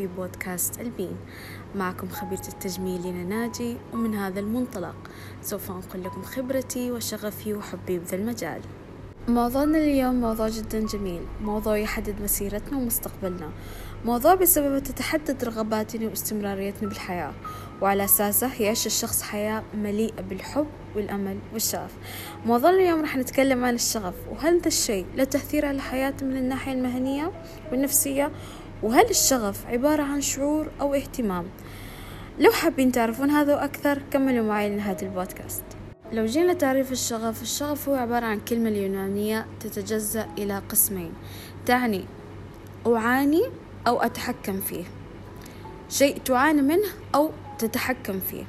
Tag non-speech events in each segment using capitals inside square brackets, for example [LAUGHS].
في بودكاست البين. معكم خبيرة التجميل لنا ناجي ومن هذا المنطلق سوف أنقل لكم خبرتي وشغفي وحبي بذا المجال. موضوعنا اليوم موضوع جدا جميل موضوع يحدد مسيرتنا ومستقبلنا. موضوع بسببه تتحدد رغباتنا واستمراريتنا بالحياة وعلى أساسه يعيش الشخص حياة مليئة بالحب والأمل والشغف. موضوعنا اليوم رح نتكلم عن الشغف وهل ذا الشيء له تأثير على حياتنا من الناحية المهنية والنفسية؟ وهل الشغف عبارة عن شعور أو اهتمام؟ لو حابين تعرفون هذا وأكثر كملوا معي لنهاية البودكاست. لو جينا تعريف الشغف الشغف هو عبارة عن كلمة اليونانية تتجزأ إلى قسمين تعني أعاني أو أتحكم فيه. شيء تعاني منه أو تتحكم فيه.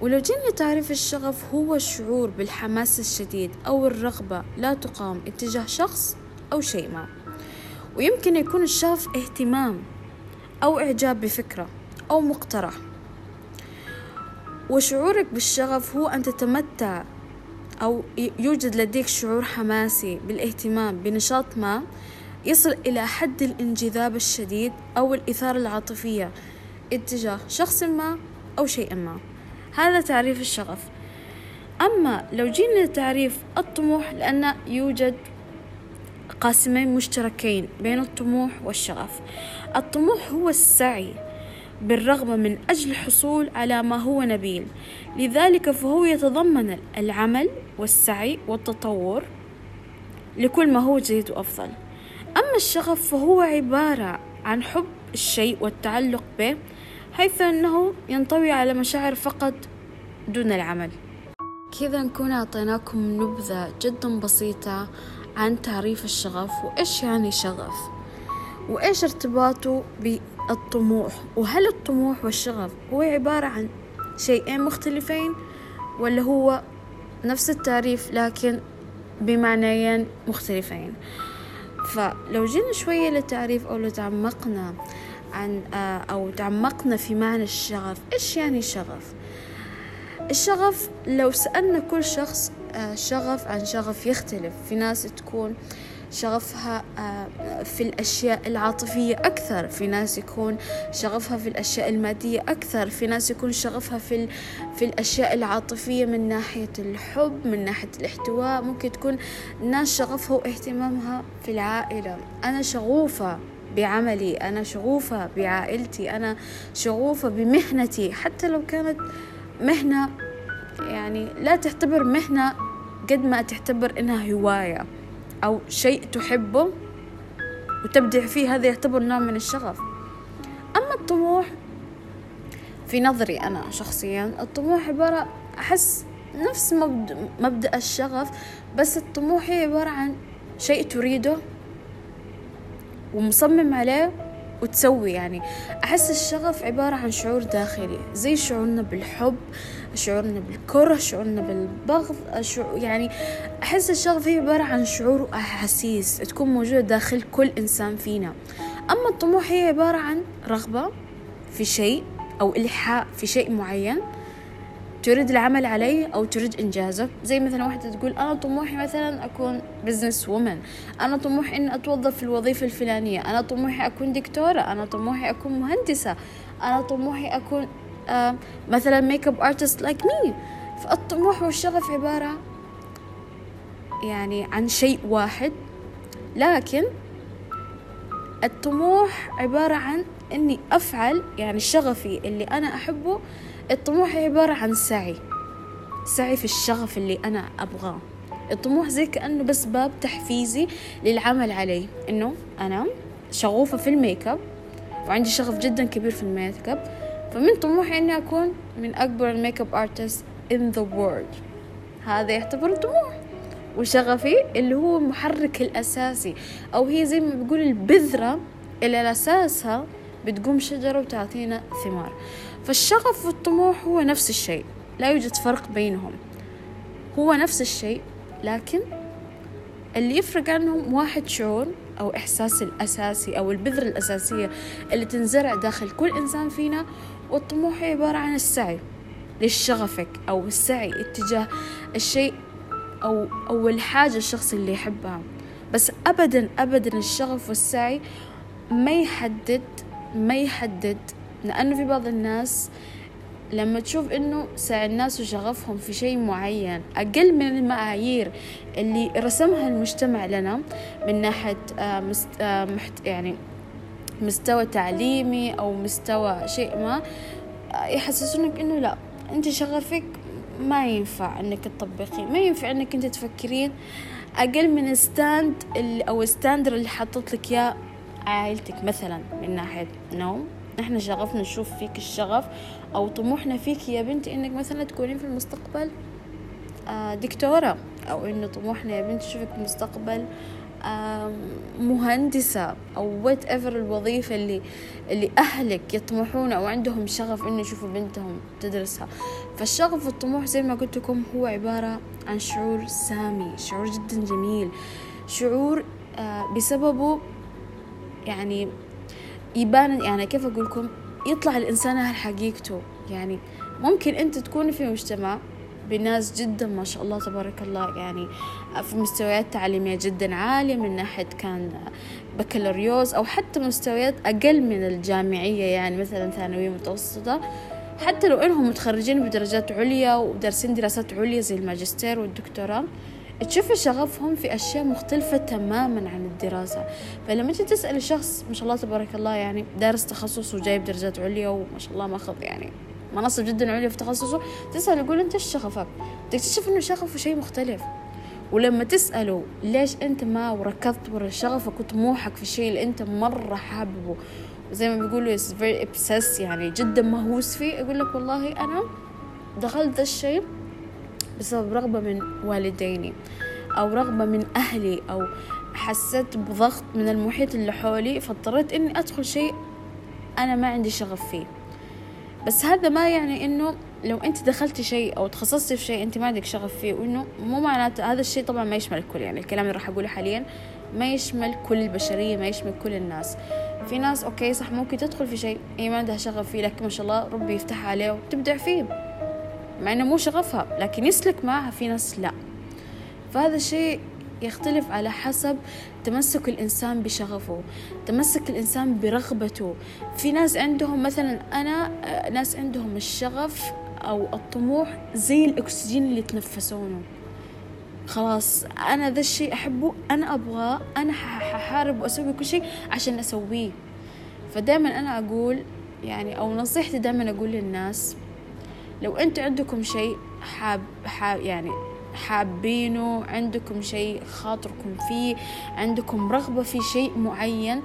ولو جينا تعريف الشغف هو الشعور بالحماس الشديد أو الرغبة لا تقام اتجاه شخص أو شيء ما. ويمكن يكون الشغف اهتمام أو إعجاب بفكرة أو مقترح. وشعورك بالشغف هو أن تتمتع أو يوجد لديك شعور حماسي بالاهتمام بنشاط ما يصل إلى حد الانجذاب الشديد أو الإثارة العاطفية اتجاه شخص ما أو شيء ما. هذا تعريف الشغف. أما لو جينا لتعريف الطموح لأن يوجد قاسمين مشتركين بين الطموح والشغف. الطموح هو السعي بالرغبة من أجل الحصول على ما هو نبيل. لذلك فهو يتضمن العمل والسعي والتطور لكل ما هو جيد وأفضل. أما الشغف فهو عبارة عن حب الشيء والتعلق به حيث أنه ينطوي على مشاعر فقط دون العمل. كذا نكون أعطيناكم نبذة جدا بسيطة عن تعريف الشغف وإيش يعني شغف وإيش ارتباطه بالطموح وهل الطموح والشغف هو عبارة عن شيئين مختلفين ولا هو نفس التعريف لكن بمعنيين مختلفين؟ فلو جينا شوية للتعريف أو لو تعمقنا عن أو تعمقنا في معنى الشغف إيش يعني شغف؟ الشغف لو سألنا كل شخص شغف عن شغف يختلف. في ناس تكون شغفها في الأشياء العاطفية أكثر في ناس يكون شغفها في الأشياء المادية أكثر في ناس يكون شغفها في, في الأشياء العاطفية من ناحية الحب من ناحية الاحتواء. ممكن تكون ناس شغفها واهتمامها في العائلة. أنا شغوفة بعملي أنا شغوفة بعائلتي أنا شغوفة بمهنتي. حتى لو كانت مهنة يعني لا تعتبر مهنة قد ما تعتبر إنها هواية أو شيء تحبه وتبدع فيه هذا يعتبر نوع من الشغف. أما الطموح في نظري أنا شخصيا الطموح عبارة أحس نفس مبدأ الشغف بس الطموح هي عبارة عن شيء تريده ومصمم عليه وتسوي يعني. أحس الشغف عبارة عن شعور داخلي زي شعورنا بالحب شعورنا بالكره شعورنا بالبغض يعني أحس الشغف هي عبارة عن شعور وأحاسيس تكون موجودة داخل كل إنسان فينا. أما الطموح هي عبارة عن رغبة في شيء أو إلحاء في شيء معين تريد العمل عليه أو تريد إنجازه. زي مثلا واحدة تقول أنا طموحي مثلا أكون business woman أنا طموحي إني أتوظف في الوظيفة الفلانية. أنا طموحي أكون دكتورة. أنا طموحي أكون مهندسة. أنا طموحي أكون مثلا makeup artist like me فالطموح والشغف عبارة يعني عن شيء واحد. لكن الطموح عبارة عن إني أفعل يعني شغفي اللي أنا أحبه الطموح عبارة عن سعي. سعي في الشغف اللي أنا أبغاه. الطموح زي كأنه بس باب تحفيزي للعمل عليه. إنه أنا شغوفة في الميك اب وعندي شغف جدا كبير في الميك اب فمن طموحي إني أكون من أكبر ال makeup artist in the world. هذا يعتبر طموح وشغفي اللي هو المحرك الأساسي. أو هي زي ما بيقول البذرة اللي على أساسها بتقوم شجرة وتعطينا ثمار. فالشغف والطموح هو نفس الشيء لا يوجد فرق بينهم. هو نفس الشيء لكن اللي يفرق عنهم واحد شعور أو إحساس الأساسي أو البذرة الأساسية اللي تنزرع داخل كل إنسان فينا والطموح عبارة عن السعي لشغفك أو السعي اتجاه الشيء أو أو الحاجة الشخص اللي يحبها. بس أبدا أبدا الشغف والسعي ما يحدد ما يحدد. لأنه في بعض الناس لما تشوف إنه سعي الناس وشغفهم في شيء معين أقل من المعايير اللي رسمها المجتمع لنا من ناحية آه، مست آه، يعني مستوى تعليمي أو مستوى شيء ما يحسسونك إنه لا أنت شغفك ما ينفع إنك تطبقيه ما ينفع إنك أنت تفكرين. أقل من ال stand أو ال standard اللي حطت لك اياه عائلتك مثلا من ناحية نوم. إحنا شغفنا نشوف فيك الشغف أو طموحنا فيك يا بنتي إنك مثلا تكونين في المستقبل آه، دكتورة أو إنه طموحنا يا بنتي نشوفك في المستقبل. مهندسة أو whatever الوظيفة اللي اللي أهلك يطمحون أو عندهم شغف إنه يشوفوا بنتهم تدرسها. فالشغف والطموح زي ما قلت لكم هو عبارة عن شعور سامي شعور جدا جميل. شعور آه، بسببه يعني يبان يعني كيف أقول لكم يطلع الإنسان على حقيقته يعني ممكن أنت تكون في مجتمع بناس جدا ما شاء الله تبارك الله. يعني في مستويات تعليمية جدا عالية من ناحية كان بكالوريوس أو حتى مستويات أقل من الجامعية يعني مثلا ثانوية متوسطة. حتى لو إنهم متخرجين بدرجات عليا ودارسين دراسات عليا زي الماجستير والدكتوراه تشوف شغفهم في أشياء مختلفة تماما عن الدراسة. فلما تجي تسأل شخص ما شاء الله تبارك الله يعني دارس تخصص وجايب درجات عليا وما شاء الله ماخذ يعني مناصب جدا عليا في تخصصه تسأل يقول أنت إيش شغفك؟ تكتشف إنه شغفه شيء مختلف. ولما تسأله ليش أنت ما وركضت ورا شغفك وطموحك في الشيء اللي أنت مرة حاببه؟ وزي ما بيقولوا very obsessed يعني جدا مهووس فيه. يقول لك والله أنا دخلت الشيء بسبب رغبة من والديني أو رغبة من أهلي أو حسيت بضغط من المحيط اللي حولي فاضطريت إني أدخل شيء أنا ما عندي شغف فيه. بس هذا ما يعني إنه لو أنت دخلتي شيء أو تخصصتي في شيء أنت ما عندك شغف فيه وإنه مو معناته هذا الشيء طبعا ما يشمل الكل. يعني الكلام اللي راح أقوله حاليا ما يشمل كل البشرية ما يشمل كل الناس. في ناس أوكي صح ممكن تدخل في شيء هي ما عندها شغف فيه لكن ما شاء الله ربي يفتح عليه وتبدع فيه. مع إنه مو شغفها لكن يسلك معها في ناس لا. فهذا الشيء يختلف على حسب تمسك الإنسان بشغفه تمسك الإنسان برغبته. في ناس عندهم مثلا أنا ناس عندهم الشغف أو الطموح زي الأكسجين اللي يتنفسونه. خلاص أنا ذا الشيء أحبه أنا أبغاه أنا ححارب وأسوي كل شيء عشان أسويه. فدائما أنا أقول يعني أو نصيحتي دائما أقول للناس لو أنت عندكم شيء حاب, حاب يعني حابينه عندكم شيء خاطركم فيه عندكم رغبة في شيء معين.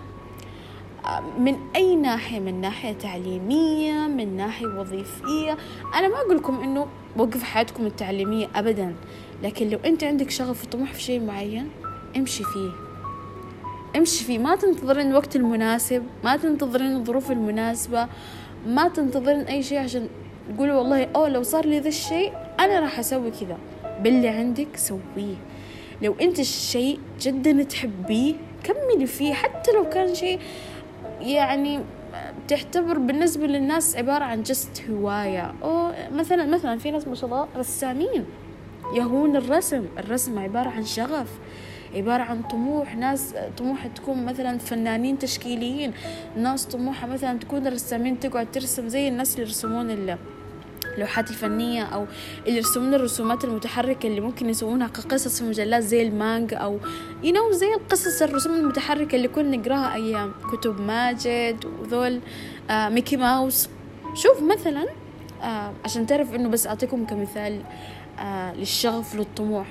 من أي ناحية؟ من ناحية تعليمية من ناحية وظيفية. أنا ما أقول لكم إنه وقف حياتكم التعليمية أبدا لكن لو أنت عندك شغف وطموح في شيء معين امشي فيه. امشي فيه. ما تنتظرين الوقت المناسب ما تنتظرين الظروف المناسبة ما تنتظرين أي شيء عشان تقولوا والله أوه لو صار لي ذا الشيء أنا راح أسوي كذا. باللي عندك سويه. لو أنت الشيء جدا تحبيه كملي فيه. حتى لو كان شيء يعني تعتبر بالنسبة للناس عبارة عن جست هواية. أو مثلا مثلا في ناس ما شاء الله رسامين. يهون الرسم. الرسم عبارة عن شغف عبارة عن طموح. ناس طموحها تكون مثلا فنانين تشكيليين. ناس طموحها مثلا تكون رسامين تقعد ترسم زي الناس اللي يرسمون اللي اللوحات الفنية أو اللي يرسمون الرسومات المتحركة اللي ممكن يسوونها كقصص في مجلات زي المانجا you know زي القصص الرسوم المتحركة اللي كنا نقراها أيام كتب ماجد وذول آه ميكي ماوس. شوف مثلا آه عشان تعرف إنه بس أعطيكم كمثال آه للشغف للطموح.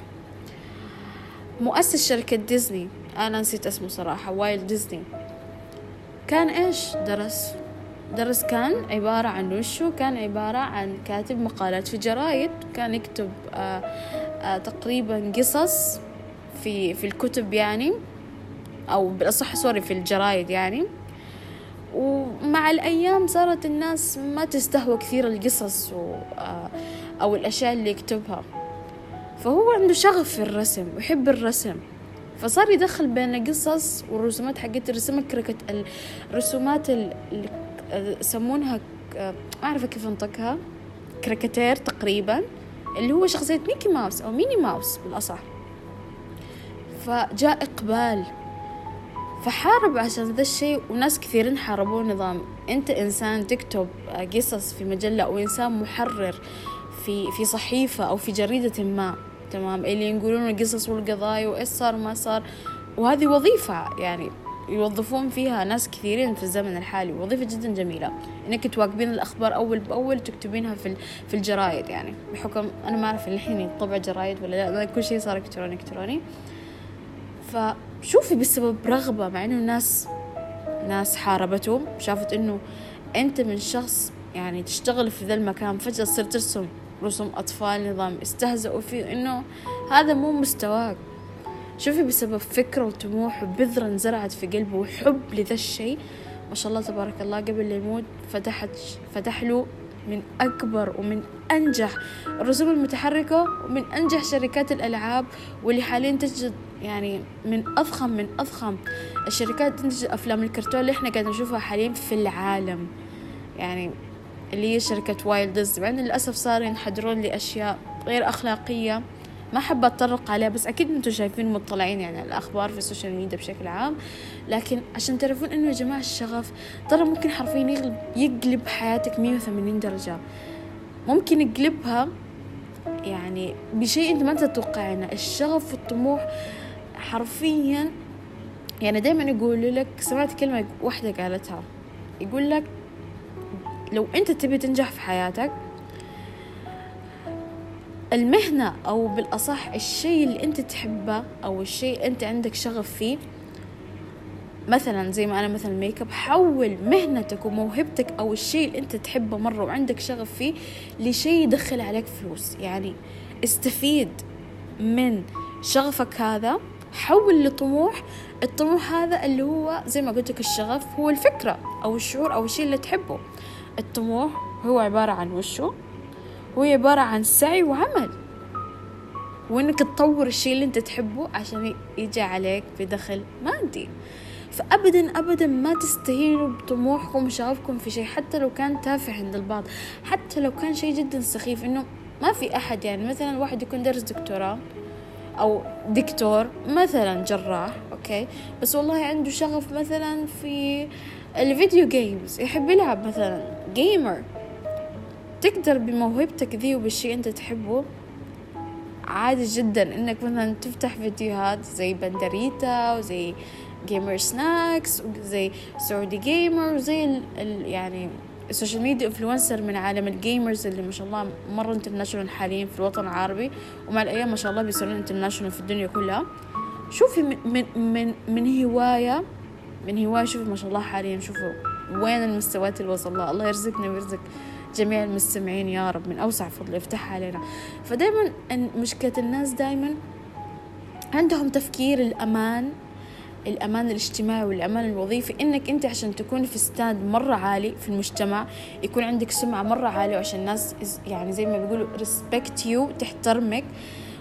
مؤسس شركة ديزني. أنا نسيت اسمه صراحة والت ديزني. كان إيش؟ درس. درس كان عبارة عن وشو؟ كان عبارة عن كاتب مقالات في جرايد كان يكتب آآ آه، آآ آه، تقريبا قصص في في الكتب يعني أو بالأصح سوري في الجرايد يعني. ومع الأيام صارت الناس ما تستهوى كثير القصص آه، أو الأشياء اللي يكتبها. فهو عنده شغف في الرسم ويحب الرسم. فصار يدخل بين القصص والرسومات حقت الرسومات الرسومات يسمونها ما أعرف كيف أنطقها كاريكاتير تقريبا اللي هو شخصية ميكي ماوس أو ميني ماوس بالأصح. فجاء إقبال. فحارب عشان ذا الشيء وناس كثيرين حاربوه نظام. أنت إنسان تكتب قصص في مجلة أو إنسان محرر في في صحيفة أو في جريدة ما. تمام؟ اللي ينقلون القصص والقضايا وإيش صار وما صار. وهذه وظيفة يعني يوظفون فيها ناس كثيرين في الزمن الحالي وظيفة جدا جميلة. إنك تواكبين الأخبار أول بأول تكتبينها في في الجرايد يعني. بحكم أنا ما أعرف الحين طبع جرايد ولا لا كل شيء صار الكتروني إلكتروني. فشوفي بسبب رغبة مع إنه الناس ناس حاربته شافت إنه أنت من شخص يعني تشتغل في ذا المكان فجأة صرت ترسم رسوم أطفال نظام استهزأوا فيه إنه هذا مو مستواك. شوفي بسبب فكرة وطموح وبذرة انزرعت في قلبه وحب لذا الشيء. ما شاء الله تبارك الله قبل لا يموت فتحت فتح له من أكبر ومن أنجح الرسوم المتحركة ومن أنجح شركات الألعاب واللي حاليا تجد يعني من أضخم من أضخم الشركات تنتج أفلام الكرتون اللي إحنا قاعدين نشوفها حاليا في العالم. يعني اللي هي شركة وايلدز مع للأسف صاروا ينحدرون لأشياء غير أخلاقية. ما أحب أتطرق عليها بس أكيد أنتم شايفين مطلعين يعني الأخبار في السوشيال ميديا بشكل عام. لكن عشان تعرفون إنه يا جماعة الشغف ترى ممكن حرفيا يقلب, يقلب حياتك مية وثمانين درجة. ممكن يقلبها يعني بشيء أنت ما تتوقعينه. الشغف والطموح حرفيا يعني دايما يقولوا لك سمعت كلمة واحدة قالتها يقول لك لو أنت تبي تنجح في حياتك المهنة أو بالأصح الشيء اللي أنت تحبه أو الشيء أنت عندك شغف فيه. مثلا زي ما أنا مثلا make up حول مهنتك وموهبتك أو الشيء اللي أنت تحبه مرة وعندك شغف فيه لشيء يدخل عليك فلوس. يعني استفيد من شغفك هذا حول لطموح. الطموح هذا اللي هو زي ما قلت لك الشغف هو الفكرة أو الشعور أو الشيء اللي تحبه. الطموح هو عبارة عن وشو؟ هو عبارة عن سعي وعمل. وإنك تطور الشيء اللي أنت تحبه عشان يجي عليك بدخل مادي. فابدا ابدا ما تستهينوا بطموحكم وشغفكم في شيء حتى لو كان تافه عند البعض. حتى لو كان شيء جدا سخيف إنه ما في أحد يعني. مثلا واحد يكون درس دكتوراه أو دكتور مثلا جراح أوكي. بس والله عنده شغف مثلا في ال video games يحب يلعب مثلا gamer تقدر بموهبتك ذي وبالشي أنت تحبه؟ عادي جدا إنك مثلا تفتح فيديوهات زي بندريتا وزي جيمر سناكس وزي سعودي جيمر وزي ال ال يعني ال social media influencer من عالم ال gamers اللي ما شاء الله مرة international حاليا في الوطن العربي ومع الأيام ما شاء الله بيصيرون international في الدنيا كلها. شوفي من من من, من هواية من هواية شوفي ما شاء الله حاليا شوفوا وين المستويات اللي وصل لها. الله يرزقنا ويرزق جميع المستمعين يا رب من أوسع فضل يفتحها علينا. فدايما مشكلة الناس دايما عندهم تفكير الأمان الأمان الاجتماعي والأمان الوظيفي. إنك أنت عشان تكون في stand مرة عالي في المجتمع يكون عندك سمعة مرة عالية وعشان الناس يعني زي ما بيقولوا respect you تحترمك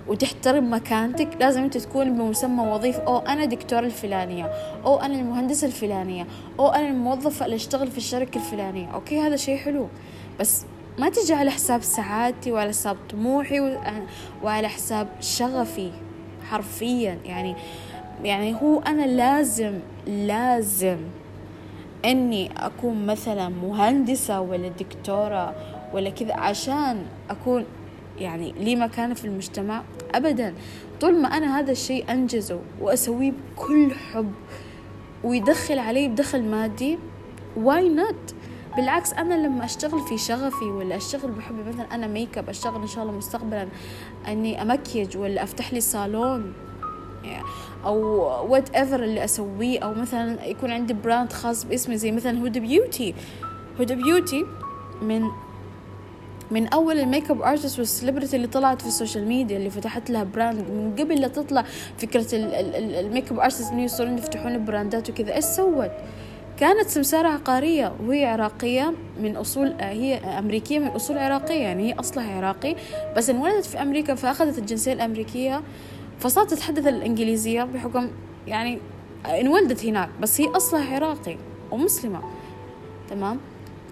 وتحترم مكانتك. لازم أنت تكون بمسمى وظيفة. أو أنا دكتورة الفلانية. أو أنا المهندسة الفلانية. أو أنا الموظفة اللي أشتغل في الشركة الفلانية. أوكي هذا شيء حلو. بس ما تجي على حساب سعادتي وعلى حساب طموحي وعلى حساب شغفي حرفيا. يعني يعني هو أنا لازم لازم إني أكون مثلا مهندسة ولا دكتورة ولا كذا عشان أكون يعني لي مكانة في المجتمع أبدا. طول ما أنا هذا الشيء أنجزه وأسويه بكل حب ويدخل علي بدخل مادي why not بالعكس أنا لما أشتغل في شغفي ولا أشتغل بحبي مثلا أنا make up أشتغل إن شاء الله مستقبلا إني أمكيج ولا أفتح لي صالون أو whatever اللي أسويه أو مثلا يكون عندي brand خاص باسمي زي مثلا هدى بيوتي هدى بيوتي من من أول ال makeup artist وال celebrity اللي طلعت في ال social media اللي فتحت لها brand من قبل لا تطلع فكرة ال makeup artist إنه يصيرون يفتحون brand ات وكذا. إيش سوت؟ كانت سمسارة عقارية وهي عراقية من أصول هي أمريكية من أصول عراقية يعني هي أصلها عراقي. بس انولدت في أمريكا فأخذت الجنسية الأمريكية فصارت تتحدث الإنجليزية بحكم يعني انولدت هناك بس هي أصلها عراقي ومسلمة. تمام؟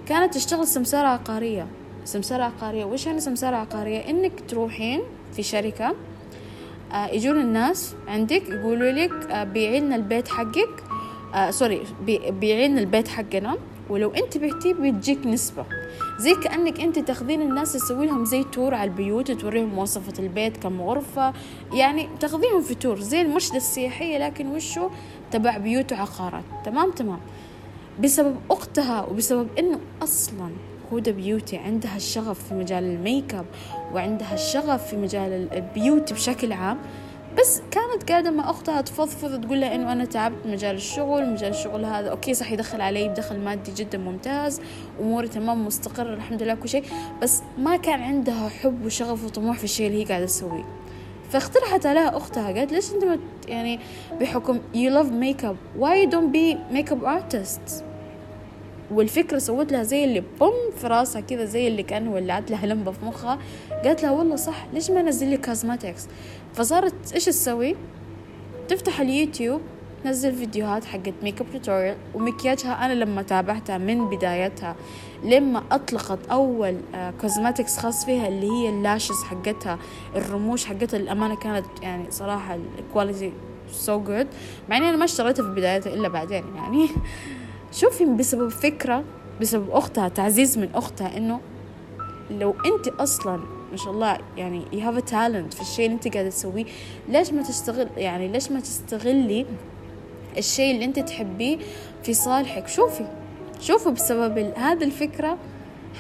كانت تشتغل سمسارة عقارية. سمسارة عقارية وش يعني سمسارة عقارية؟ إنك تروحين في شركة آه، يجون الناس عندك يقولوا لك آه، بيعي لنا البيت حقك آه سوري بيعين البيت حقنا ولو أنت بعتيه بتجيك نسبة. زي كأنك أنت تاخذين الناس تسوي لهم زي tour على البيوت توريهم مواصفة البيت كم غرفة يعني تاخذيهم في tour زي المرشدة السياحية لكن وشو؟ تبع بيوت وعقارات. تمام تمام. بسبب أختها وبسبب إنه أصلا هدى بيوتي عندها الشغف في مجال الميك أب وعندها الشغف في مجال ال beauty بشكل عام بس كانت قاعدة مع أختها تفضفض تقول لها إنه أنا تعبت مجال الشغل مجال الشغل هذا okay صح يدخل علي بدخل مادي جدا ممتاز أموري تمام مستقرة الحمد لله كل شيء بس ما كان عندها حب وشغف وطموح في الشيء اللي هي قاعدة تسويه. فاقترحت عليها أختها قالت ليش أنت يعني بحكم you love makeup why don't be makeup artist والفكرة سوت لها زي اللي بوم في راسها كذا زي اللي كان ولعت لها لمبة في مخها قالت لها والله صح ليش ما نزل لي كازماتكس فصارت إيش تسوي؟ تفتح اليوتيوب تنزل فيديوهات حقت makeup tutorial ومكياجها أنا لما تابعتها من بدايتها لما أطلقت أول cosmetics خاص فيها اللي هي ال lashes حقتها الرموش حقتها للأمانة كانت يعني صراحة ال quality so good مع إني أنا ما اشتريتها في بدايتها إلا بعدين يعني. [LAUGHS] شوفي بسبب فكرة بسبب أختها تعزيز من أختها إنه لو أنت أصلا ما شاء الله يعني have a talent في الشيء اللي أنت قاعدة تسويه. ليش ما تشتغل يعني ليش ما تستغلي الشيء اللي أنت تحبيه في صالحك؟ شوفي شوفي بسبب هذه الفكرة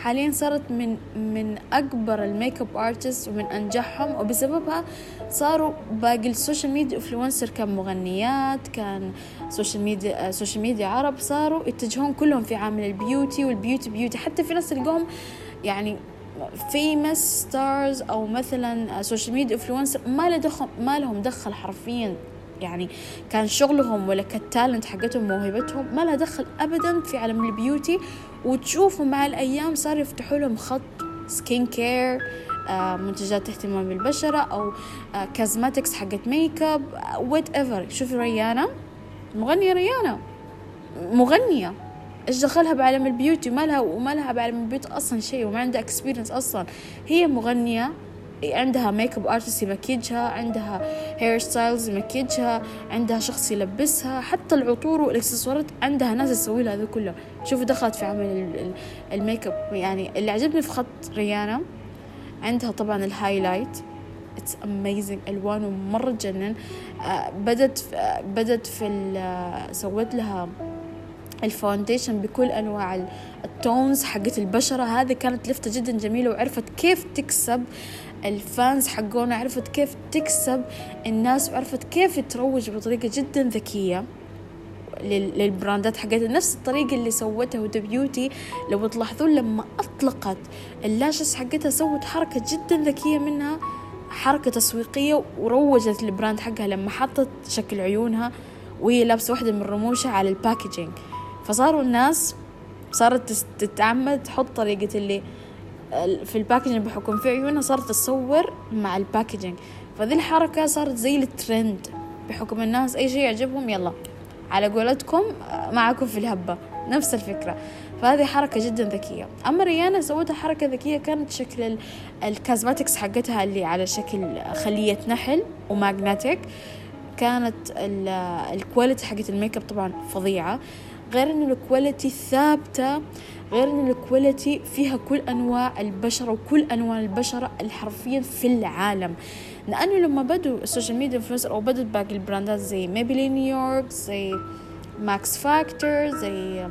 حاليا صارت من من أكبر ال makeup artist ومن أنجحهم وبسببها صاروا باقي ال social media influencer كان مغنيات كان social media social media عرب صاروا يتجهون كلهم في عالم ال beauty وال beauty beauty. حتى في ناس تلقاهم يعني famous stars أو مثلا social media influencer ما له دخل ما لهم دخل حرفيا. يعني كان شغلهم ولا كال talent حقتهم موهبتهم ما لها دخل ابدا في عالم ال beauty. وتشوفوا مع الأيام صار يفتحوا لهم خط skin care آه منتجات اهتمام بالبشرة أو آه cosmetics حقت makeup whatever شوفي ريهانا. مغنية ريهانا. مغنية. إيش دخلها بعالم ال beauty ما لها وما لها بعالم ال beauty أصلا شيء وما عندها experience أصلا. هي مغنية عندها makeup artist يمكيجها عندها hair stylist يمكيجها عندها شخص يلبسها حتى العطور والإكسسوارات عندها ناس تسوي لها هذا كله. شوفوا دخلت في عمل الميك اب يعني اللي عجبني في خط ريهانا عندها طبعا ال highlight it's amazing ألوانه مرة تجنن آه بدت آه بدت في آه، سويت لها ال foundation بكل أنواع ال tones حقت البشرة. هذه كانت لفتة جدا جميلة وعرفت كيف تكسب ال fans حقونا عرفت كيف تكسب الناس وعرفت كيف تروج بطريقة جدا ذكية لل brandات حقتها. نفس الطريقة اللي سوتها هدى بيوتي لو تلاحظون لما أطلقت ال lashes حقتها سوت حركة جدا ذكية منها حركة تسويقية وروجت ال brand حقها لما حطت شكل عيونها وهي لابسة واحدة من رموشها على ال packaging. فصاروا الناس صارت تتعمد تحط طريقة اللي في ال packaging بحكم في عيونها صارت تصور مع ال packaging فذي الحركة صارت زي الترند بحكم الناس أي شيء يعجبهم يلا على قولتكم معكم في الهبة. نفس الفكرة. فهذه حركة جدا ذكية. أما ريانا سوتها حركة ذكية كانت شكل ال cosmetics حقتها اللي على شكل خلية نحل و magnetic كانت ال quality حقت الميك اب طبعا فظيعة. غير انه ال quality ثابتة غير إن ال quality فيها كل أنواع البشرة وكل أنواع البشرة الحرفيا في العالم. لأنه لما بدوا ال social media influencer أو بدوا باقي ال brandات زي Maybelline New York زي Max Factor زي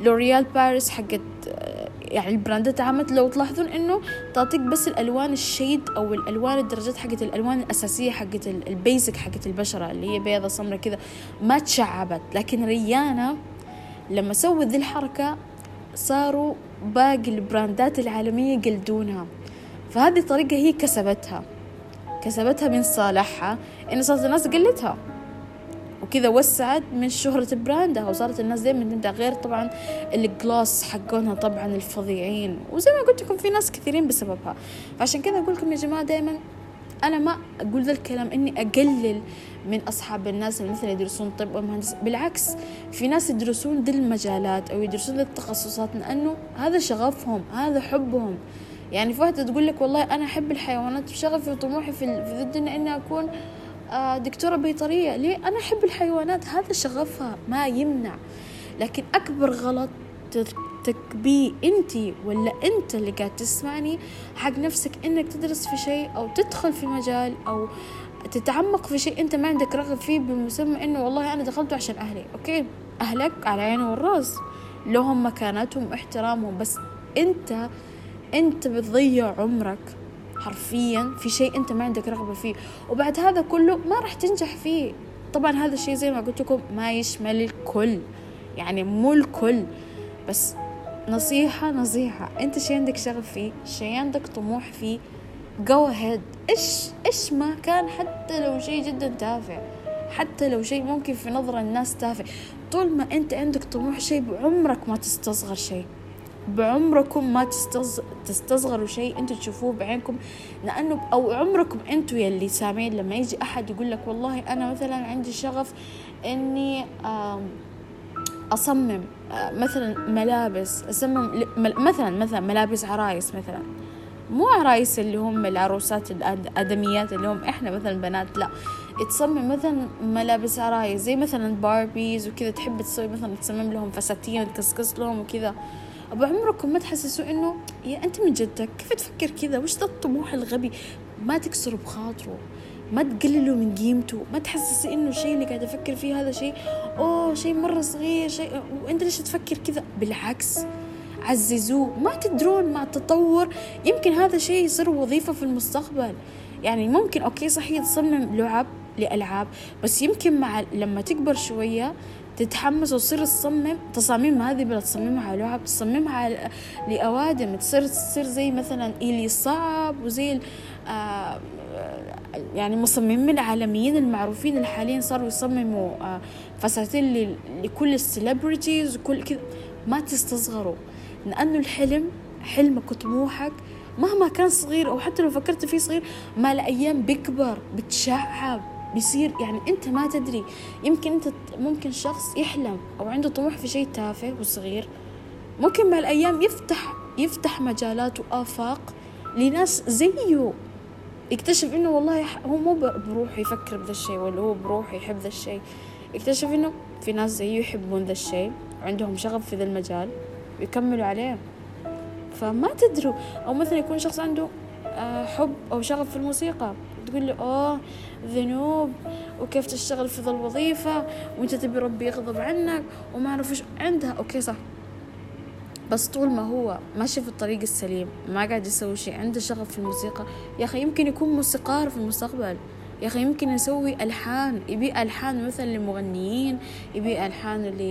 L'Oréal Paris حقت آه يعني ال brandات عامة لو تلاحظون إنه تعطيك بس الألوان الشيد أو الألوان الدرجات حقت الألوان الأساسية حقت البيزك حقت البشرة اللي هي بيضة سمرة كذا ما تشعبت. لكن ريانا لما سووا ذي الحركة صاروا باقي البراندات العالمية يقلدونها. فهذه الطريقة هي كسبتها. كسبتها من صالحها. إن صارت الناس تقلدها وكذا وسعت من شهرة براندها وصارت الناس دائما تبدأ غير طبعا الجلوس حقونها طبعا الفظيعين. وزي ما قلت لكم في ناس كثيرين بسببها. فعشان كذا أقول لكم يا جماعة دائما أنا ما أقول ذا الكلام إني أقلل من أصحاب الناس اللي مثلا يدرسون طب أو مهندس. بالعكس في ناس يدرسون ذي المجالات أو يدرسون ذي التخصصات لأنه هذا شغفهم هذا حبهم. يعني في واحدة تقول لك والله أنا أحب الحيوانات وشغفي وطموحي في, الدنيا إني أكون دكتورة بيطرية ليه؟ أنا أحب الحيوانات هذا شغفها ما يمنع. لكن أكبر غلط تكبيه أنت ولا أنت اللي قاعد تسمعني حق نفسك إنك تدرس في شيء أو تدخل في مجال أو تتعمق في شيء أنت ما عندك رغب فيه بمسمى إنه والله أنا دخلته عشان أهلي. أوكي؟ أهلك على عيني والراس. لهم مكانتهم واحترامهم بس أنت أنت بتضيع عمرك. حرفيا في شيء أنت ما عندك رغبة فيه. وبعد هذا كله ما راح تنجح فيه. طبعا هذا الشيء زي ما قلت لكم ما يشمل الكل. يعني مو الكل. بس نصيحة نصيحة. أنت شي عندك شغف فيه شي عندك طموح فيه جو هيد إيش إيش ما كان حتى لو شيء جدا تافه. حتى لو شيء ممكن في نظر الناس تافه. طول ما أنت عندك طموح شيء بعمرك ما تستصغر شيء. بعمركم ما تستصغروا شيء أنتوا تشوفوه بعينكم. لأنه أو عمركم أنتوا يلي سامعين. لما يجي أحد يقول لك والله أنا مثلا عندي شغف إني أصمم آه، مثلا ملابس. أصمم مثلا مثلا ملابس عرايس مثلا. مو عرايس اللي هم العروسات الادميات اللي هم إحنا مثلا بنات. لا تصمم مثلا ملابس عرايس. زي مثلا باربيز وكذا. تحب تسوي مثلا تصمم لهم فساتين تقصقص لهم وكذا. أبد عمركم ما تحسسوا إنه يا أنت من جدك؟ كيف تفكر كذا؟ وش ذا الطموح الغبي؟ ما تكسروا بخاطره ما تقللوا من قيمته ما تحسسي إنه الشيء اللي قاعد أفكر فيه هذا شيء أوه شيء مرة صغير شيء وأنت ليش تفكر كذا؟ بالعكس عززوه. ما تدرون مع التطور يمكن هذا الشيء يصير وظيفة في المستقبل. يعني ممكن okay صحيح تصمم لعب لألعاب بس يمكن مع لما تكبر شوية تتحمس وتصير تصمم تصاميم هذه بلا تصممها على لعب تصممها لأوادم تصير تصير زي مثلا إيلي صعب وزي آه يعني مصممين العالميين المعروفين اللي حاليا صاروا يصمموا آه فساتين لكل السليبرتيز وكل كذا. ما تستصغروا لأنه الحلم حلمك وطموحك مهما كان صغير أو حتى لو فكرت فيه صغير مع الأيام بيكبر بتشعب. بيصير يعني أنت ما تدري. يمكن أنت ممكن شخص يحلم أو عنده طموح في شيء تافه وصغير. ممكن مع الأيام يفتح يفتح مجالات وآفاق لناس زيه. يكتشف إنه والله هو مو بروحه يفكر بذا الشيء ولا هو بروحه يحب ذا الشيء. يكتشف إنه في ناس زيه يحبون ذا الشيء وعندهم شغف في ذا المجال ويكملوا عليه. فما تدروا. أو مثلا يكون شخص عنده آه، حب أو شغف في الموسيقى. تقول له اوه ذنوب وكيف تشتغل في ذا الوظيفة وإنت تبي ربي يغضب عنك وما أعرف إيش عندها. okay صح. بس طول ما هو ماشي في الطريق السليم ما قاعد يسوي شيء عنده شغف في الموسيقى يا أخي يمكن يكون موسيقار في المستقبل. يا أخي يمكن يسوي ألحان يبي ألحان مثلا لمغنيين يبي ألحان ل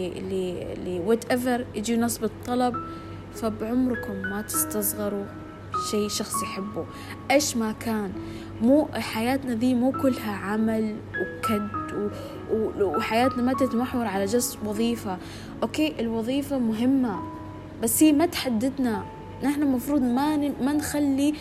ل whatever يجي ناس بالطلب فبعمركم ما تستصغروا. شيء شخص يحبه. إيش ما كان. مو حياتنا ذي مو كلها عمل وكد و... و... وحياتنا ما تتمحور على just وظيفة. okay الوظيفة مهمة بس هي ما تحددنا. نحن المفروض ما ما نخلي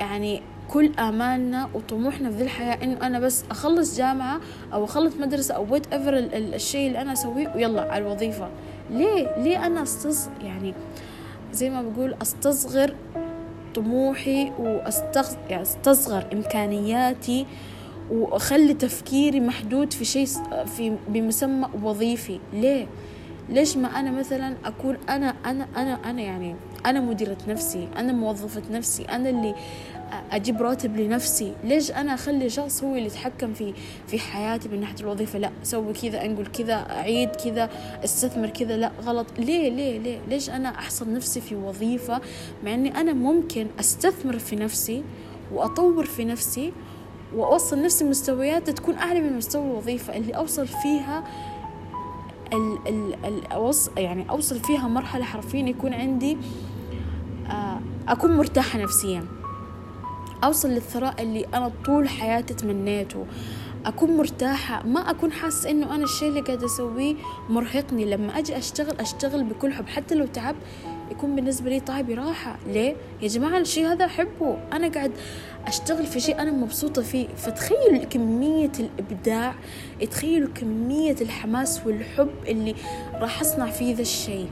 يعني كل آمالنا وطموحنا في ذي الحياة إنه أنا بس أخلص جامعة أو أخلص مدرسة أو whatever الشيء اللي أنا أسويه ويلا على الوظيفة. ليه؟ ليه أنا أستص يعني زي ما بقول أستصغر طموحي وأستصغر يعني إمكانياتي وأخلي تفكيري محدود في شيء في بمسمى وظيفي. ليه؟ ليش ما أنا مثلا أكون أنا أنا أنا أنا يعني أنا مديرة نفسي أنا موظفة نفسي أنا اللي أجيب راتب لنفسي؟ ليش أنا أخلي شخص هو اللي يتحكم في في حياتي من ناحية الوظيفة؟ لا سوي كذا أنقل كذا أعيد كذا أستثمر كذا. لا غلط. ليه ليه ليه؟ ليش أنا أحصر نفسي في وظيفة مع أني أنا ممكن أستثمر في نفسي وأطور في نفسي وأوصل نفسي مستويات تكون أعلى من مستوى الوظيفة؟ اللي أوصل فيها ال ال ال يعني أوصل فيها مرحلة حرفيا يكون عندي آه، أكون مرتاحة نفسيا. أوصل للثراء اللي أنا طول حياتي تمنيته أكون مرتاحة ما أكون حاسة إنه أنا الشيء اللي قاعدة أسويه مرهقني. لما أجي أشتغل أشتغل بكل حب. حتى لو تعب يكون بالنسبة لي طيب راحة. ليه؟ يا جماعة الشيء هذا أحبه. أنا قاعد أشتغل في شيء أنا مبسوطة فيه. فتخيلوا كمية الإبداع تخيلوا كمية الحماس والحب اللي راح أصنع فيه ذا الشيء.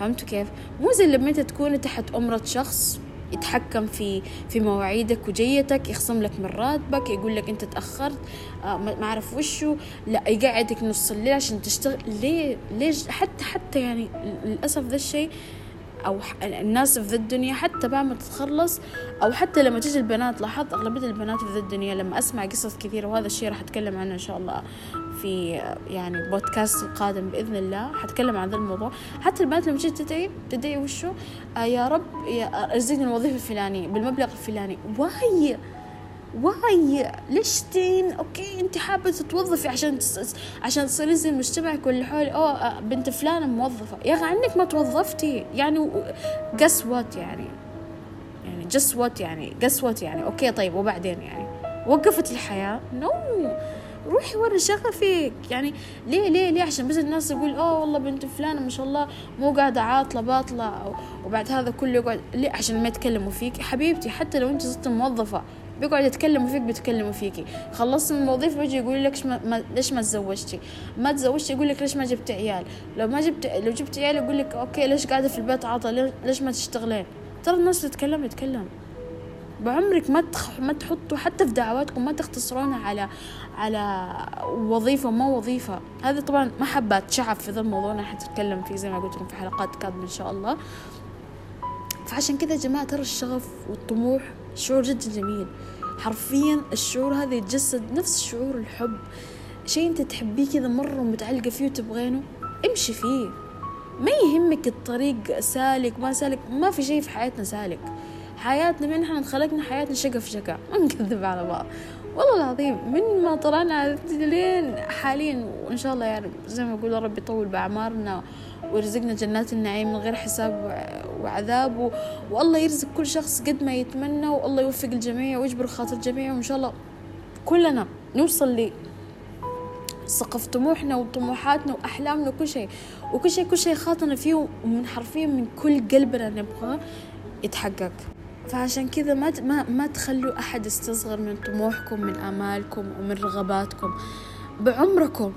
فهمتوا كيف؟ مو زي لما أنت تكون تحت أمرة شخص يتحكم في في مواعيدك وجيتك يخصم لك من راتبك يقول لك أنت تأخرت آه ما أعرف وشو. لا يقعدك نص الليل عشان تشتغل. ليه؟ ليش؟ حتى حتى يعني للأسف ذا الشيء أو الناس في ذا الدنيا حتى بعد ما تتخلص أو حتى لما تجي البنات لاحظت أغلبية البنات في ذا الدنيا لما أسمع قصص كثيرة وهذا الشيء راح أتكلم عنه إن شاء الله في يعني بودكاست القادم بإذن الله حتكلم عن ذا الموضوع. حتى البنات لما تجي تدعي تدعي وشو؟ آه يا رب يا ارزقني الوظيفة الفلانية بالمبلغ الفلاني. why why ليش تين؟ okay أنت حابة تتوظفي عشان تس... عشان تصيري زي مجتمعك واللي حولي. أوه آه، بنت فلانة موظفة. يا أخي عنك ما توظفتي. يعني guess what يعني؟ يعني guess what يعني؟ guess what يعني؟ okay طيب وبعدين يعني؟ وقفت الحياة؟ no no. روحي وري شغفك. يعني ليه ليه ليه؟ عشان بس الناس تقول أوه والله بنت فلانة ما شاء الله مو قاعدة عاطلة باطلة وبعد هذا كله يقعد. ليه؟ عشان ما يتكلموا فيك. حبيبتي حتى لو أنت صرت موظفة بيقعد يتكلموا فيك بيتكلموا فيكي. خلصت من الوظيفة بيجي يقول لك ما ليش ما تزوجتي؟ ما تزوجتي يقول لك ليش ما جبت عيال؟ لو ما جبت لو جبت عيال يقول لك أوكي ليش قاعدة في البيت عاطلة ليش ما تشتغلين؟ ترى الناس تتكلم يتكلم. بعمرك ما. ما تحطوا حتى في دعواتكم ما تختصرونها على على وظيفة ما وظيفة. هذا طبعا ما حابة أتشعب في ذا الموضوع أنا حتتكلم فيه زي ما قلت لكم في حلقات قادمة إن شاء الله. فعشان كذا يا جماعة ترى الشغف والطموح شعور جدا جميل. حرفيا الشعور هذا يتجسد نفس شعور الحب. شيء أنت تحبيه كذا مرة ومتعلقة فيه وتبغينه امشي فيه. ما يهمك الطريق سالك ما سالك ما في شيء في حياتنا سالك. حياتنا من إحنا خلقنا حياتنا شقة في شقة. ما نكذب على بعض. والله العظيم من ما طلعنا لين حاليا وإن شاء الله يعني زي ما يقول ربي يطول بأعمارنا ويرزقنا جنات النعيم من غير حساب وعذاب والله يرزق كل شخص قد ما يتمنى والله يوفق الجميع ويجبر خاطر الجميع وإن شاء الله كلنا نوصل ل سقف طموحنا وطموحاتنا وأحلامنا وكل شيء. وكل شيء كل شيء خاطرنا فيه ومن حرفيا من كل قلبنا نبغاه يتحقق. فعشان كذا ما ما ما تخلوا أحد يستصغر من طموحكم من آمالكم ومن رغباتكم. بعمركم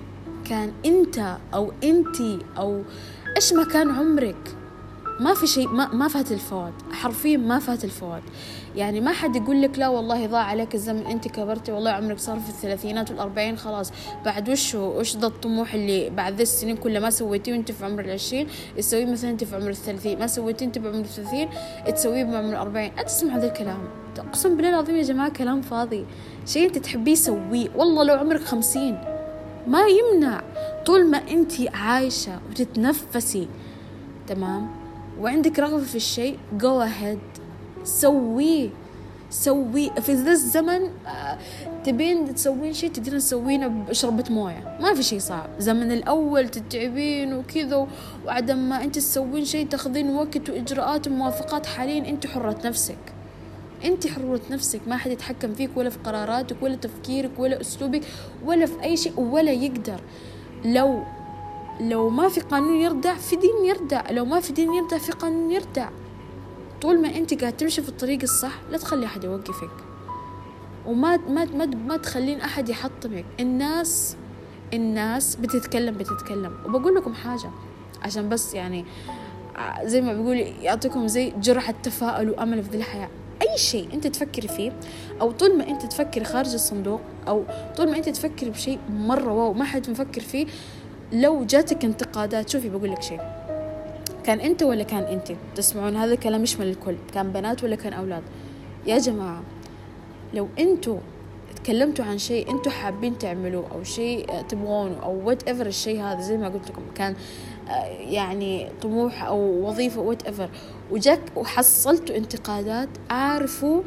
كان أنت أو أنتي أو إيش ما كان عمرك ما في شيء ما, ما فات الفوات حرفيا ما فات الفوات يعني ما حد يقول لك لا والله ضاع عليك الزمن أنت كبرتي والله عمرك صار في الثلاثينات والأربعين خلاص. بعد وش وش ذا الطموح اللي بعد ذي السنين كلها ما سويتيه وأنت في عمر العشرين؟ تسويه مثلا أنت في عمر الثلاثين. ما سويتيه أنت بعمر الثلاثين تسويه بعمر الأربعين. لا تسمع هذا الكلام؟ أقسم بالله العظيم يا جماعة كلام فاضي. شيء أنت تحبيه سويه والله لو عمرك خمسين. ما يمنع. طول ما أنت عايشة وتتنفسي. تمام؟ وعندك رغبة في الشيء go ahead. سويه سويه في ذا الزمن آه، تبين تسوين شيء تقدرين تسوينه بشربة موية. ما في شيء صعب. زمن الأول تتعبين وكذا وعدم ما أنت تسوين شيء تاخذين وقت وإجراءات وموافقات حاليا أنت حرة نفسك. أنت حرة نفسك. ما حد يتحكم فيك ولا في قراراتك ولا تفكيرك ولا أسلوبك ولا في أي شيء ولا يقدر. لو لو ما في قانون يردع في دين يردع. لو ما في دين يردع في قانون يردع. طول ما أنت قاعد تمشي في الطريق الصح لا تخلي أحد يوقفك. وما ما ما, ما تخلين أحد يحطمك. الناس الناس بتتكلم بتتكلم. وبقول لكم حاجة عشان بس يعني زي ما بيقول يعطيكم زي جرعة تفاؤل وأمل في ذي الحياة. أي شيء أنت تفكري فيه أو طول ما أنت تفكري خارج الصندوق أو طول ما أنت تفكري بشيء مرة واو ما حد مفكر فيه لو جاتك انتقادات شوفي بقول لك شيء كان أنت ولا كان أنت؟ تسمعون هذا الكلام يشمل الكل كان بنات ولا كان أولاد. يا جماعة لو أنتوا تكلمتوا عن شيء أنتوا حابين تعملوه أو شيء تبغونه أو whatever الشيء هذا زي ما قلت لكم كان آه، يعني طموح أو وظيفة whatever وجاك وحصلتوا انتقادات اعرفوا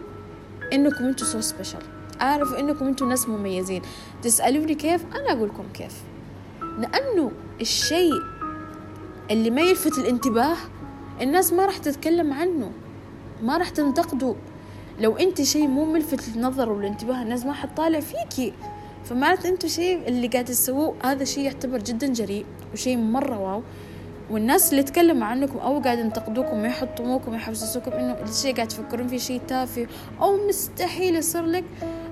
إنكم أنتوا so special اعرفوا إنكم أنتوا ناس مميزين. تسألوني كيف؟ أنا أقول لكم كيف. لأنه الشيء اللي ما يلفت الانتباه الناس ما راح تتكلم عنه ما راح تنتقده. لو أنت شيء مو ملفت للنظر والانتباه الناس ما حتطالع فيكي فمعناته أنتوا شيء اللي قاعد تسووه هذا شيء يعتبر جدا جريء وشيء مرة واو. والناس اللي تكلموا عنكم أو قاعد ينتقدوكم ويحطموكم ويحسسوكم إنه الشيء قاعد تفكرون فيه شيء تافه أو مستحيل يصير لك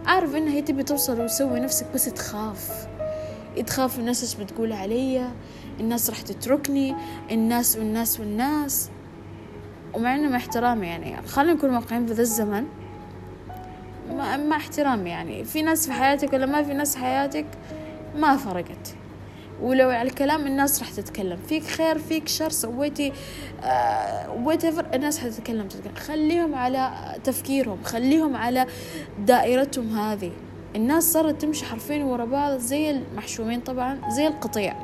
عارف إنها هي تبي توصل وتسوي نفسك بس تخاف. تخاف الناس إيش بتقول عليا الناس راح تتركني الناس والناس والناس. ومع إنه مع احترامي يعني خلينا نكون واقعيين في ذا الزمن. مع, مع احترامي يعني في ناس في حياتك ولا ما في ناس في حياتك؟ ما فرقت. ولو على الكلام الناس راح تتكلم. فيك خير فيك شر سويتي whatever الناس حتتكلم تتكلم. خليهم على تفكيرهم خليهم على دائرتهم هذه. الناس صارت تمشي حرفيا ورا بعض زي المحشومين طبعا زي القطيع.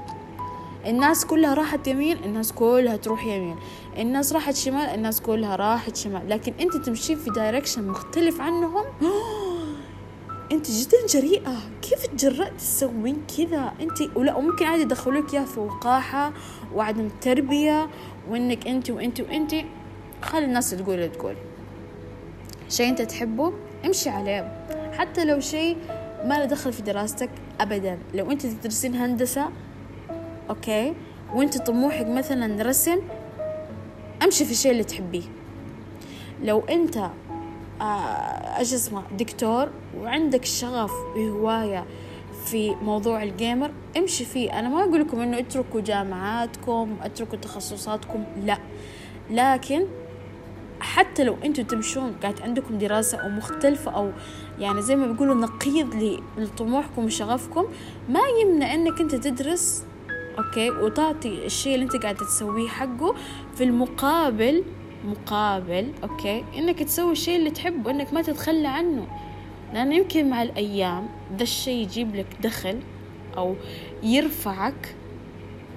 الناس كلها راحت يمين الناس كلها تروح يمين. الناس راحت شمال الناس كلها راحت شمال. لكن أنت تمشي في دايركشن مختلف عنهم؟ [GASPS] أنت جدا جريئة. كيف تجرأت تسوين كذا؟ أنت ولا وممكن عادي يدخلوك اياه في وقاحة وعدم تربية وإنك أنت وأنت وأنت. خلي الناس تقول تقول. شيء أنت تحبه امشي عليه. حتى لو شيء ما له دخل في دراستك ابدا. لو أنت تدرسين هندسة okay. وأنت طموحك مثلا رسم أمشي في الشيء اللي تحبيه. لو أنت آه، إيش اسمه دكتور وعندك شغف وهواية في موضوع ال gamer امشي فيه. أنا ما أقول لكم إنه اتركوا جامعاتكم اتركوا تخصصاتكم لا. لكن حتى لو أنتوا تمشون قاعد عندكم دراسة أو مختلفة أو يعني زي ما بيقولوا نقيض لطموحكم وشغفكم ما يمنع إنك انت تدرس okay؟ وتعطي الشيء اللي انت قاعدة تسويه حقه في المقابل مقابل okay؟ إنك تسوي الشيء اللي تحبه إنك ما تتخلى عنه. لأنه يمكن مع الأيام ده الشيء يجيب لك دخل أو يرفعك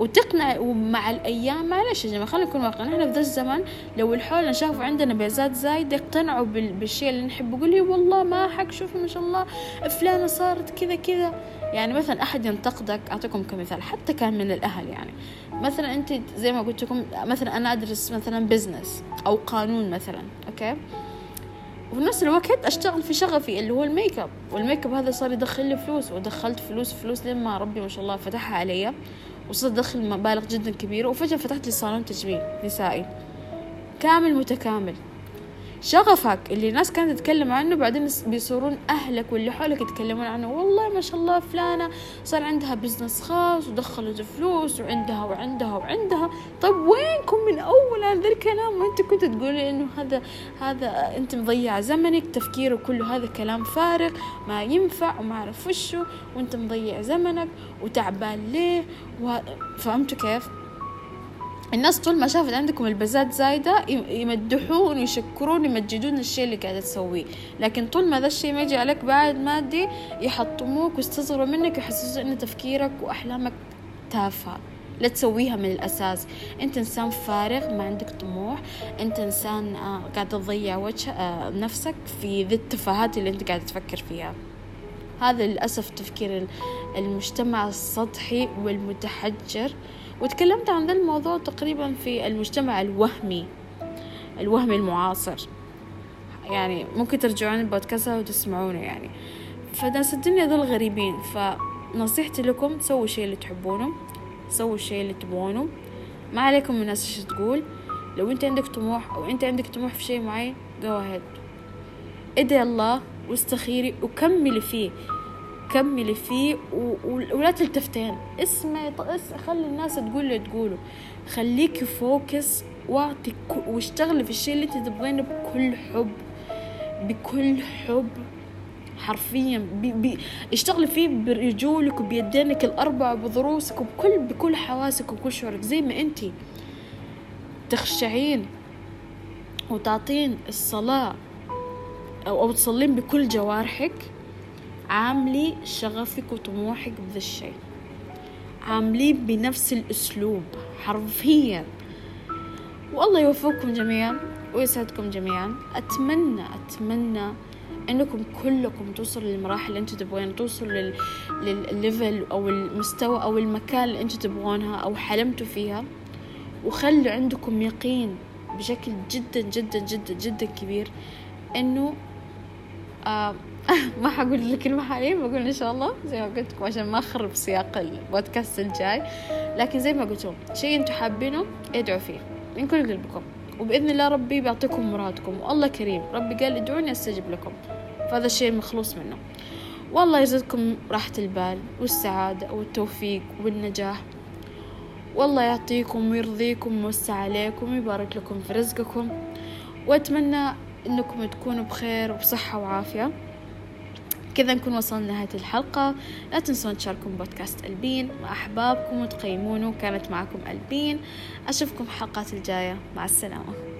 وتقنع ومع الأيام معلش يا جماعة خلينا نكون واقعيين. إحنا في ذا الزمن لو اللي حولك شافوا عندنا بيزات زايدة اقتنعوا بالشيء اللي نحبه يقول لي والله ما حق شوفي ما شاء الله فلانة صارت كذا كذا. يعني مثلا أحد ينتقدك أعطيكم كمثال حتى كان من الأهل يعني. مثلا أنت زي ما قلت لكم مثلا أنا أدرس مثلا business أو قانون مثلا أوكي؟ وفي نفس الوقت أشتغل في شغفي اللي هو ال make up. وال make up هذا صار يدخل لي فلوس ودخلت فلوس فلوس لما ربي ما شاء الله فتحها علي. وصرت ادخل مبالغ جدا كبيرة وفجأة فتحت لي صالون تجميل نسائي. كامل متكامل. شغفك اللي الناس كانت تتكلم عنه بعدين بيصيرون أهلك واللي حولك يتكلمون عنه. والله ما شاء الله فلانة صار عندها بزنس خاص ودخلت فلوس وعندها وعندها وعندها. طيب وينكم من أول هذا الكلام؟ وأنت كنت تقولي إنه هذا هذا أنت مضيع زمنك تفكيره كله هذا كلام فارغ ما ينفع وما أعرف وشه وأنت مضيع زمنك وتعبان ليه؟ فهمتوا كيف؟ الناس طول ما شافت عندكم البزات زايدة يمدحون ويشكرون يمجدون الشيء اللي قاعدة تسويه. لكن طول ما ذا الشيء ما يجي عليك بعد مادي يحطموك ويستصغروا منك ويحسسوا إن تفكيرك وأحلامك تافهة. لا تسويها من الأساس. أنت إنسان فارغ ما عندك طموح. أنت إنسان آه، قاعد تضيع وجه آه، نفسك في ذي التفاهات اللي أنت قاعد تفكر فيها. هذا للأسف تفكير المجتمع السطحي والمتحجر. وتكلمت عن ذا الموضوع تقريبا في المجتمع الوهمي الوهمي المعاصر. يعني ممكن ترجعون البودكاست وتسمعونه يعني. فناس الدنيا ذول غريبين فنصيحتي لكم سووا الشيء اللي تحبونه سووا الشيء اللي تبغونه. ما عليكم من الناس إيش تقول. لو أنت عندك طموح أو أنت عندك طموح في شيء معين ahead. ادعي الله واستخيري وكملي فيه. كملي فيه و... ولا تلتفتين. اسمعي خلي الناس تقول اللي تقوله. خليكي focus واعطي. واشتغلي في الشيء اللي انت تبغينه بكل حب. بكل حب. حرفيا. بي بي اشتغلي فيه برجولك وبيدينك الأربعة وبضروسك وبكل بكل حواسك وبكل شعورك. زي ما انتي تخشعين وتعطين الصلاة أو, أو تصلين بكل جوارحك عاملي شغفك وطموحك بذا الشيء عامليه بنفس الأسلوب حرفيا. والله يوفقكم جميعا ويسعدكم جميعا. أتمنى أتمنى إنكم كلكم توصلوا للمراحل اللي أنتم تبغون توصلوا لل... للليفل أو المستوى أو المكان اللي أنتم تبغونها أو حلمتوا فيها. وخلوا عندكم يقين بشكل جدا جدا جدا جدا كبير إنه آه ما حقول الكلمة حاليا بقول إن شاء الله زي ما قلت لكم عشان ما أخرب سياق البودكاست الجاي. لكن زي ما قلت لكم شيء أنتم حابينه ادعوا فيه. من كل قلبكم. وبإذن الله ربي بيعطيكم مرادكم. والله كريم. ربي قال ادعوني أستجب لكم. فهذا الشيء مخلوص منه. والله يزيدكم راحة البال والسعادة والتوفيق والنجاح. والله يعطيكم ويرضيكم ويوسع عليكم ويبارك لكم في رزقكم. وأتمنى أنكم تكونوا بخير وبصحة وعافية. كذا نكون وصلنا لنهاية الحلقة. لا تنسون تشاركون بودكاست ألبين مع أحبابكم وتقيمونه. كانت معكم ألبين. أشوفكم في الحلقات الجاية. مع السلامة.